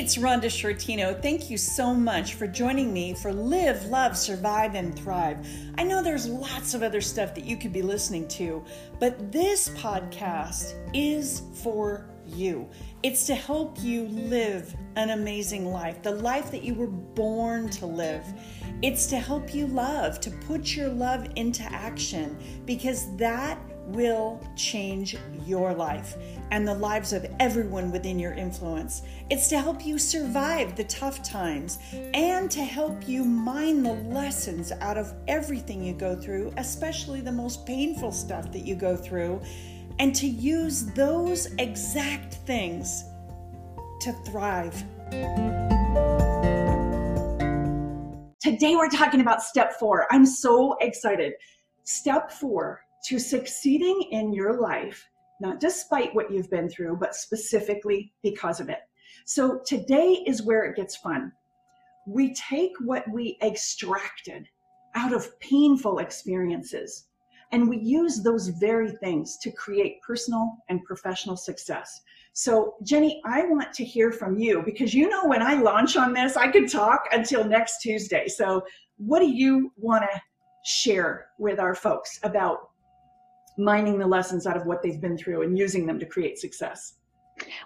it's Rhonda Sciortino. Thank you so much for joining me for Live, Love, Survive, and Thrive. I know there's lots of other stuff that you could be listening to, but this podcast is for you. It's to help you live an amazing life, the life that you were born to live. It's to help you love, to put your love into action, because that will change your life and the lives of everyone within your influence. It's to help you survive the tough times and to help you mine the lessons out of everything you go through, especially the most painful stuff that you go through, and to use those exact things to thrive. Today, we're talking about step four. I'm so excited. Step four to succeeding in your life, not despite what you've been through, but specifically because of it. So today is where it gets fun. We take what we extracted out of painful experiences and we use those very things to create personal and professional success. So, Jenny, I want to hear from you because you know when I launch on this, I could talk until next Tuesday. So, what do you want to share with our folks about mining the lessons out of what they've been through and using them to create success?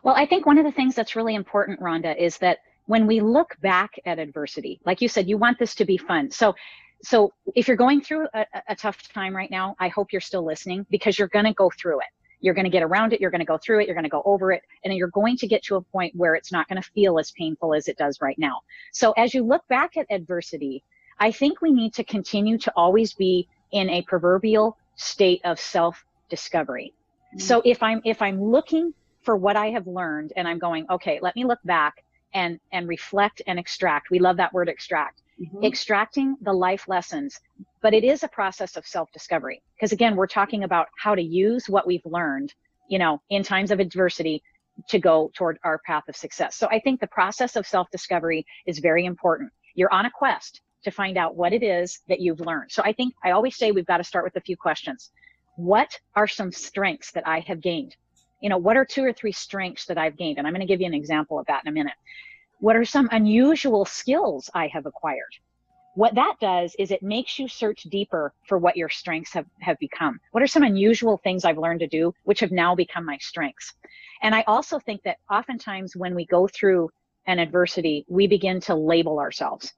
Well, I think one of the things that's really important, Rhonda, is that when we look back at adversity, like you said, you want this to be fun. So, so if you're going through a, a tough time right now, I hope you're still listening because you're going to go through it. You're going to get around it. You're going to go through it. You're going to go over it. And you're going to get to a point where it's not going to feel as painful as it does right now. So as you look back at adversity, I think we need to continue to always be in a proverbial state of self discovery. Mm-hmm. So if I'm if I'm looking for what I have learned and I'm going, okay, let me look back and and reflect and extract. We love that word extract. Mm-hmm. Extracting the life lessons, but it is a process of self discovery because again, we're talking about how to use what we've learned, you know, in times of adversity to go toward our path of success. So I think the process of self discovery is very important. You're on a quest to find out what it is that you've learned. So I think I always say we've got to start with a few questions. What are some strengths that I have gained? You know, what are two or three strengths that I've gained? And I'm going to give you an example of that in a minute. What are some unusual skills I have acquired? What that does is it makes you search deeper for what your strengths have, have become. What are some unusual things I've learned to do, which have now become my strengths? And I also think that oftentimes when we go through an adversity, we begin to label ourselves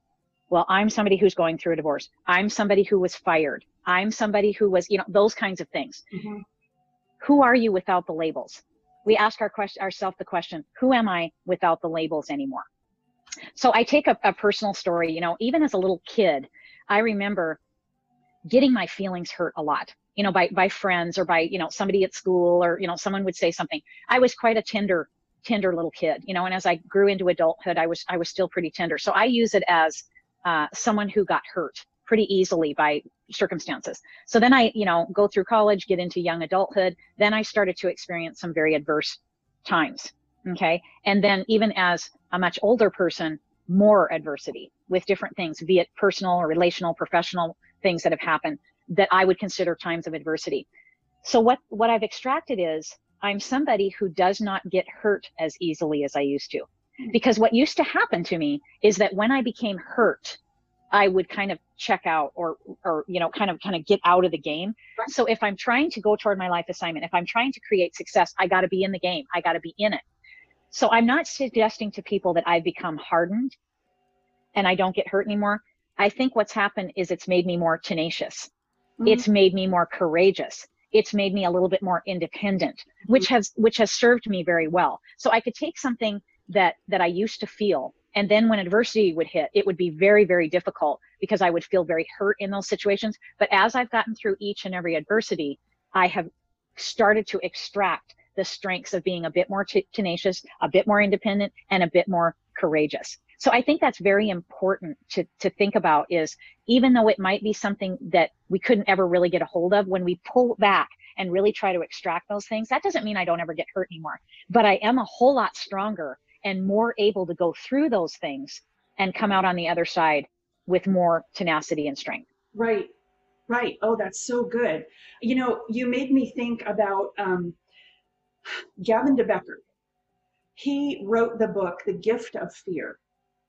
well, I'm somebody who's going through a divorce. I'm somebody who was fired. I'm somebody who was, you know, those kinds of things. Mm-hmm. Who are you without the labels? We ask our question, ourselves the question, who am I without the labels anymore? So I take a, a personal story, you know, even as a little kid, I remember getting my feelings hurt a lot you know by by friends or by you know somebody at school or you know someone would say something i was quite a tender tender little kid you know and as i grew into adulthood i was i was still pretty tender so i use it as uh, someone who got hurt pretty easily by circumstances. So then I, you know, go through college, get into young adulthood. Then I started to experience some very adverse times. Okay. And then even as a much older person, more adversity with different things, be it personal or relational, professional things that have happened that I would consider times of adversity. So what, what I've extracted is I'm somebody who does not get hurt as easily as I used to. Because what used to happen to me is that when I became hurt, I would kind of check out or or you know kind of kind of get out of the game. So if I'm trying to go toward my life assignment, if I'm trying to create success, I got to be in the game. I got to be in it. So I'm not suggesting to people that I've become hardened and I don't get hurt anymore. I think what's happened is it's made me more tenacious. Mm-hmm. It's made me more courageous. It's made me a little bit more independent, mm-hmm. which has which has served me very well. So I could take something that that I used to feel. And then when adversity would hit, it would be very, very difficult because I would feel very hurt in those situations. But as I've gotten through each and every adversity, I have started to extract the strengths of being a bit more t- tenacious, a bit more independent, and a bit more courageous. So I think that's very important to, to think about is even though it might be something that we couldn't ever really get a hold of, when we pull back and really try to extract those things, that doesn't mean I don't ever get hurt anymore. But I am a whole lot stronger and more able to go through those things and come out on the other side with more tenacity and strength. Right, right. Oh, that's so good. You know, you made me think about um, Gavin de Becker. he wrote the book, The Gift of Fear.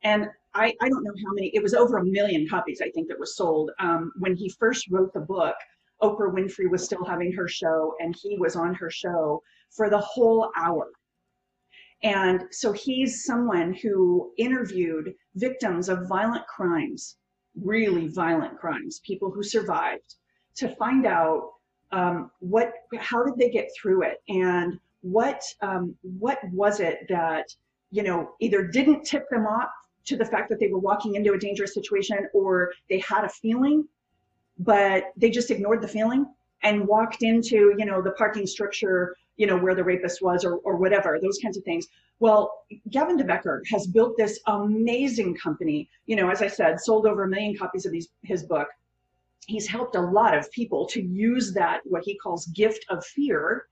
And I, I don't know how many, it was over a million copies, I think, that was sold. Um, when he first wrote the book, Oprah Winfrey was still having her show, and he was on her show for the whole hour. And so he's someone who interviewed victims of violent crimes, really violent crimes, people who survived, to find out um, what, how did they get through it, and what, um, what was it that you know either didn't tip them off to the fact that they were walking into a dangerous situation or they had a feeling, but they just ignored the feeling and walked into, you know, the parking structure, you know, where the rapist was or, or whatever, those kinds of things. Well, Gavin de Becker has built this amazing company. You know, as I said, sold over a million copies of these, his book. He's helped a lot of people to use that, what he calls gift of fear,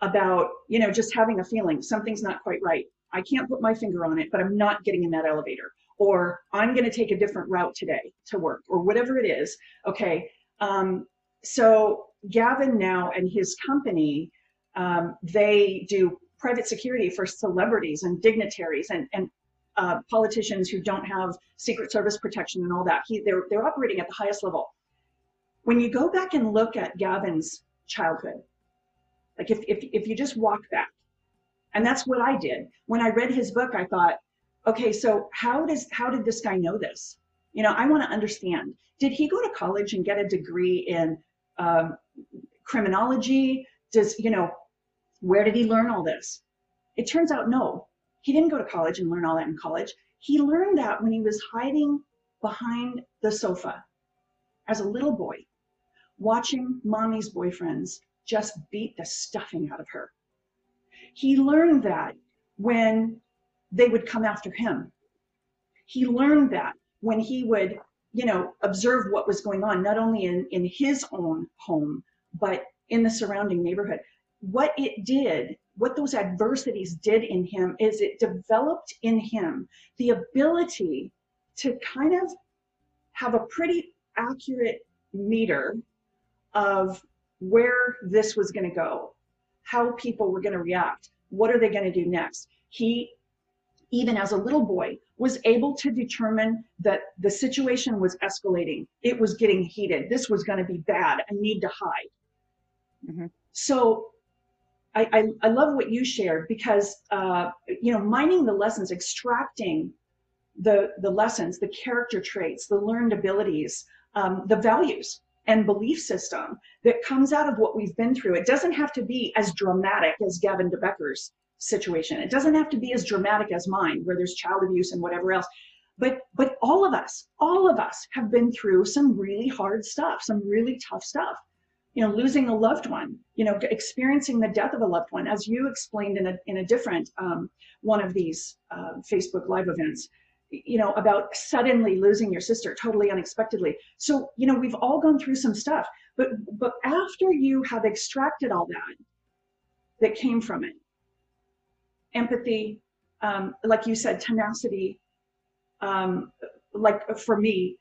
about, you know, just having a feeling something's not quite right. I can't put my finger on it, but I'm not getting in that elevator. Or I'm going to take a different route today to work, or whatever it is. Okay. Um, so Gavin now and his company, um, they do private security for celebrities and dignitaries and, and uh, politicians who don't have Secret Service protection and all that. He, they're, they're operating at the highest level. When you go back and look at Gavin's childhood, like if, if, if you just walk back, and that's what I did. When I read his book, I thought, okay, so how does how did this guy know this? You know, I want to understand. Did he go to college and get a degree in um, criminology? Does you know, where did he learn all this? It turns out no, he didn't go to college and learn all that in college. He learned that when he was hiding behind the sofa as a little boy, watching mommy's boyfriends just beat the stuffing out of her he learned that when they would come after him. He learned that when he would, you know, observe what was going on, not only in, in his own home, but in the surrounding neighborhood. What it did, what those adversities did in him is it developed in him the ability to kind of have a pretty accurate meter of where this was going to go how people were going to react. What are they going to do next? He, even as a little boy, was able to determine that the situation was escalating. It was getting heated. This was going to be bad. I need to hide. Mm-hmm. So I, I, I, love what you shared because, uh, you know, mining the lessons, extracting the, the lessons, the character traits, the learned abilities, um, the values and belief system that comes out of what we've been through. It doesn't have to be as dramatic as Gavin de Becker's situation. It doesn't have to be as dramatic as mine, where there's child abuse and whatever else. But but all of us, all of us have been through some really hard stuff, some really tough stuff. You know, losing a loved one, you know, experiencing the death of a loved one, as you explained in a in a different um, one of these uh, Facebook live events you know about suddenly losing your sister totally unexpectedly. So you know we've all gone through some stuff but but after you have extracted all that that came from it empathy um, like you said tenacity um, like for me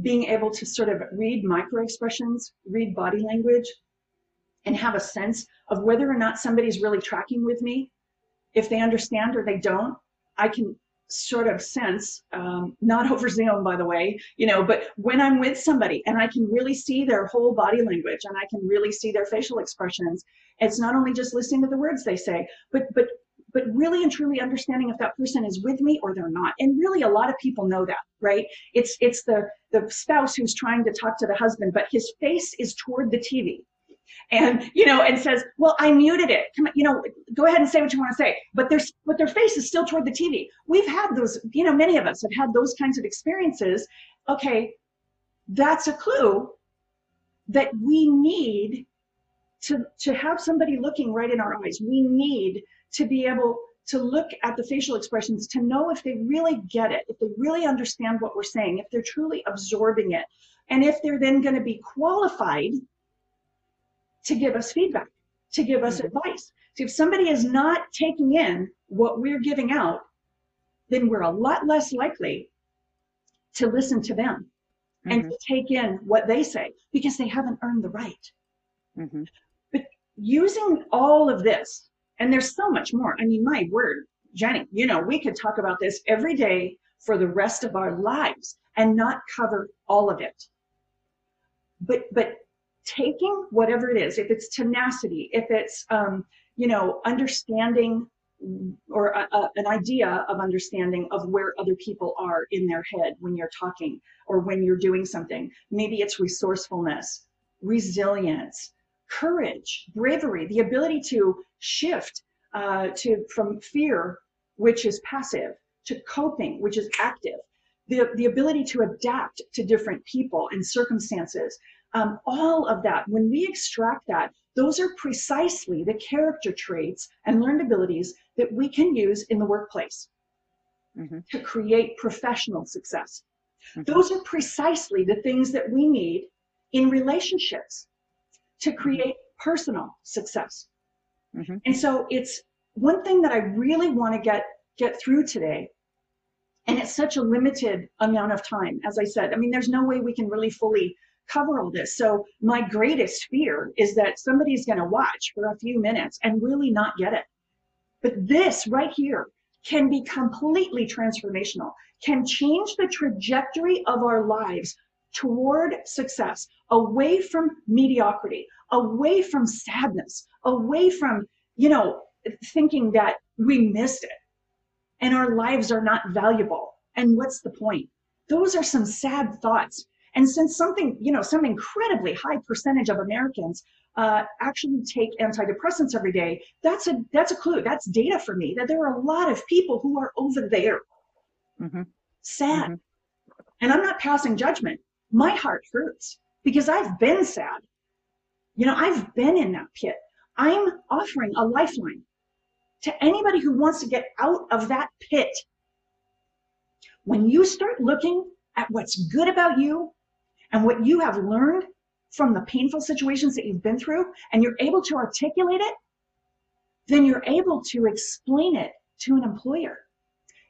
being able to sort of read micro expressions read body language and have a sense of whether or not somebody's really tracking with me. If they understand or they don't i can sort of sense, um, not over Zoom, by the way, you know, but when I'm with somebody and I can really see their whole body language and I can really see their facial expressions, it's not only just listening to the words they say, but but but really and truly understanding if that person is with me or they're not. And really, a lot of people know that, right? It's it's the the spouse who's trying to talk to the husband, but his face is toward the TV and you know and says well i muted it come you know go ahead and say what you want to say but their but their face is still toward the tv we've had those you know many of us have had those kinds of experiences okay that's a clue that we need to to have somebody looking right in our eyes we need to be able to look at the facial expressions to know if they really get it if they really understand what we're saying if they're truly absorbing it and if they're then going to be qualified to give us feedback, to give us mm-hmm. advice. So if somebody is not taking in what we're giving out, then we're a lot less likely to listen to them mm-hmm. and to take in what they say because they haven't earned the right. Mm-hmm. Using all of this, and there's so much more. I mean, my word, Jenny, you know, we could talk about this every day for the rest of our lives and not cover all of it. But but taking whatever it is, if it's tenacity, if it's um, you know understanding or a, a, an idea of understanding of where other people are in their head when you're talking or when you're doing something. Maybe it's resourcefulness, resilience, courage, bravery, the ability to shift uh, to from fear, which is passive, to coping, which is active. The, the ability to adapt to different people and circumstances, um, all of that, when we extract that, those are precisely the character traits and learned abilities that we can use in the workplace mm-hmm. to create professional success. Mm-hmm. Those are precisely the things that we need in relationships to create personal success. Mm-hmm. And so it's one thing that I really want to get get through today. And it's such a limited amount of time. As I said, I mean, there's no way we can really fully cover all this. So my greatest fear is that somebody's going to watch for a few minutes and really not get it. But this right here can be completely transformational, can change the trajectory of our lives toward success, away from mediocrity, away from sadness, away from, you know, thinking that we missed it and our lives are not valuable. And what's the point? Those are some sad thoughts and since something, you know, some incredibly high percentage of Americans uh, actually take antidepressants every day, that's a that's a clue. That's data for me that there are a lot of people who are over there, mm-hmm. sad. Mm-hmm. And I'm not passing judgment. My heart hurts because I've been sad. You know, I've been in that pit. I'm offering a lifeline to anybody who wants to get out of that pit. When you start looking at what's good about you and what you have learned from the painful situations that you've been through and you're able to articulate it, then you're able to explain it to an employer.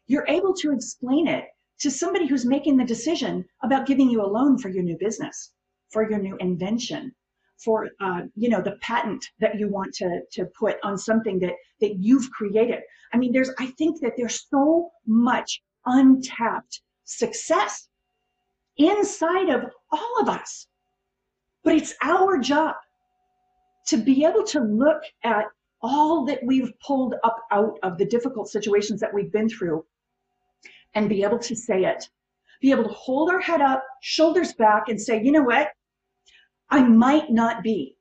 You're able to explain it to somebody who's making the decision about giving you a loan for your new business, for your new invention, for uh, you know the patent that you want to to put on something that that you've created. I mean, there's I think that there's so much untapped success inside of all of us. But it's our job to be able to look at all that we've pulled up out of the difficult situations that we've been through and be able to say it. Be able to hold our head up, shoulders back, and say, you know what? I might not be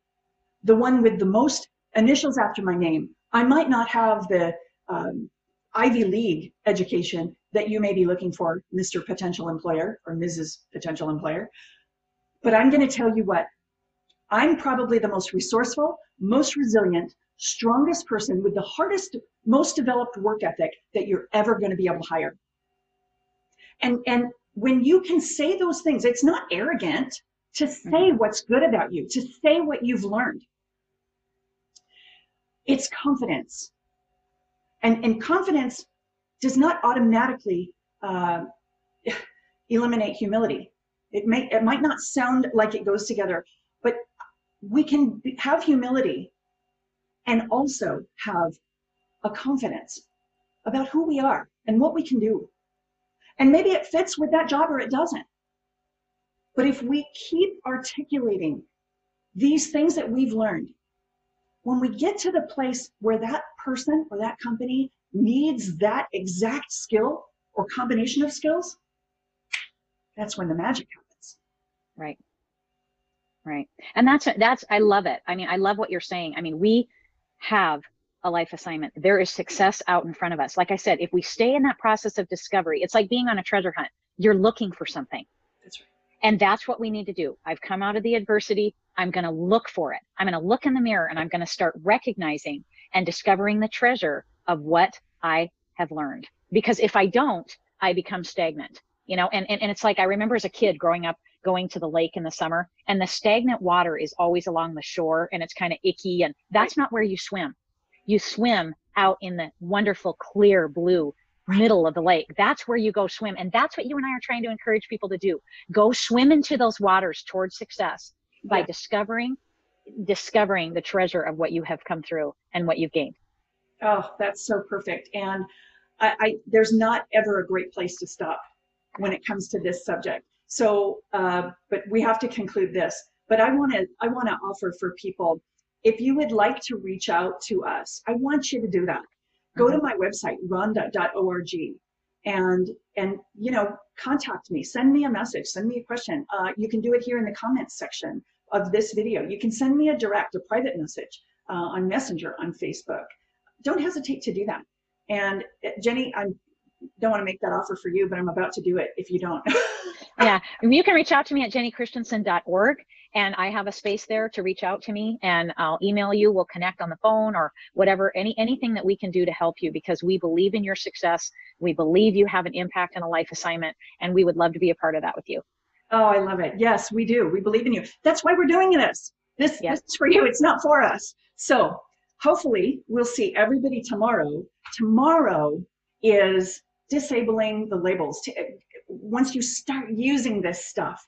the one with the most initials after my name. I might not have the um, Ivy League education that you may be looking for, Mr. Potential Employer or Mrs. Potential Employer. But I'm going to tell you what, I'm probably the most resourceful, most resilient, strongest person with the hardest, most developed work ethic that you're ever going to be able to hire. And, and when you can say those things, it's not arrogant to say mm-hmm. what's good about you, to say what you've learned. It's confidence. And, and confidence does not automatically uh, eliminate humility. It may it might not sound like it goes together, but we can have humility and also have a confidence about who we are and what we can do. And maybe it fits with that job or it doesn't. But if we keep articulating these things that we've learned, when we get to the place where that person or that company needs that exact skill or combination of skills, that's when the magic happens. Right. Right. And that's that's I love it. I mean, I love what you're saying. I mean, we have a life assignment. There is success out in front of us. Like I said, if we stay in that process of discovery, it's like being on a treasure hunt. You're looking for something. That's right. And that's what we need to do. I've come out of the adversity. I'm going to look for it. I'm going to look in the mirror and I'm going to start recognizing and discovering the treasure of what I have learned. Because if I don't, I become stagnant, you know, and, and, and it's like I remember as a kid growing up going to the lake in the summer and the stagnant water is always along the shore and it's kind of icky and that's not where you swim. You swim out in the wonderful clear blue middle of the lake. That's where you go swim. And that's what you and I are trying to encourage people to do. Go swim into those waters towards success by yeah. discovering discovering the treasure of what you have come through and what you've gained. Oh, that's so perfect. And I, I, there's not ever a great place to stop when it comes to this subject. So, uh, but we have to conclude this. But I want to I want to offer for people if you would like to reach out to us, I want you to do that. Go mm-hmm. to my website, rhonda.org, and and you know contact me. Send me a message. Send me a question. Uh, you can do it here in the comments section of this video. You can send me a direct, a private message uh, on Messenger on Facebook. Don't hesitate to do that. And uh, Jenny, I don't want to make that offer for you, but I'm about to do it if you don't. yeah, you can reach out to me at jennychristensen.org and I have a space there to reach out to me and I'll email you. We'll connect on the phone or whatever, any anything that we can do to help you because we believe in your success. We believe you have an impact and a life assignment, and we would love to be a part of that with you. Oh, I love it. Yes, we do. We believe in you. That's why we're doing this. This, yes. this is for you. It's not for us. So hopefully we'll see everybody tomorrow. Tomorrow is disabling the labels. To, eh, Once you start using this stuff,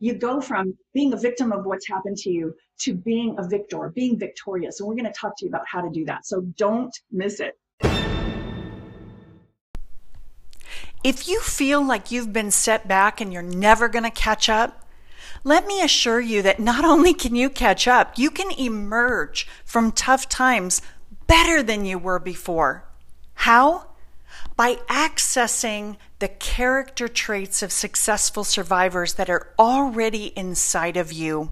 you go from being a victim of what's happened to you to being a victor, being victorious. And we're going to talk to you about how to do that. So don't miss it. If you feel like you've been set back and you're never going to catch up, let me assure you that not only can you catch up, you can emerge from tough times better than you were before. How? By accessing the character traits of successful survivors that are already inside of you.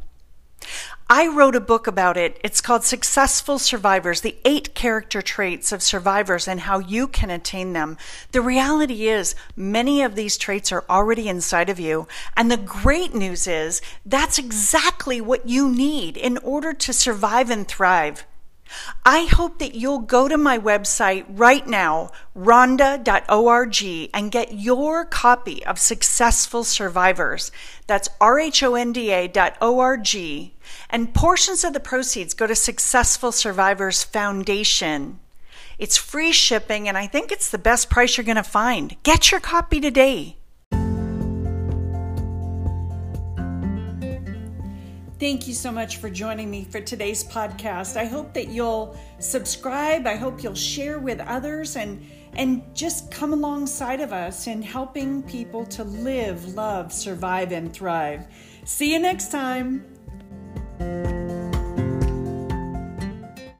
I wrote a book about it. It's called Successful Survivors The Eight Character Traits of Survivors and How You Can Attain Them. The reality is, many of these traits are already inside of you. And the great news is, that's exactly what you need in order to survive and thrive. I hope that you'll go to my website right now, rhonda.org, and get your copy of Successful Survivors. That's R-H-O-N-D-A.org. And portions of the proceeds go to Successful Survivors Foundation. It's free shipping, and I think it's the best price you're going to find. Get your copy today. Thank you so much for joining me for today's podcast. I hope that you'll subscribe. I hope you'll share with others and and just come alongside of us in helping people to live, love, survive and thrive. See you next time.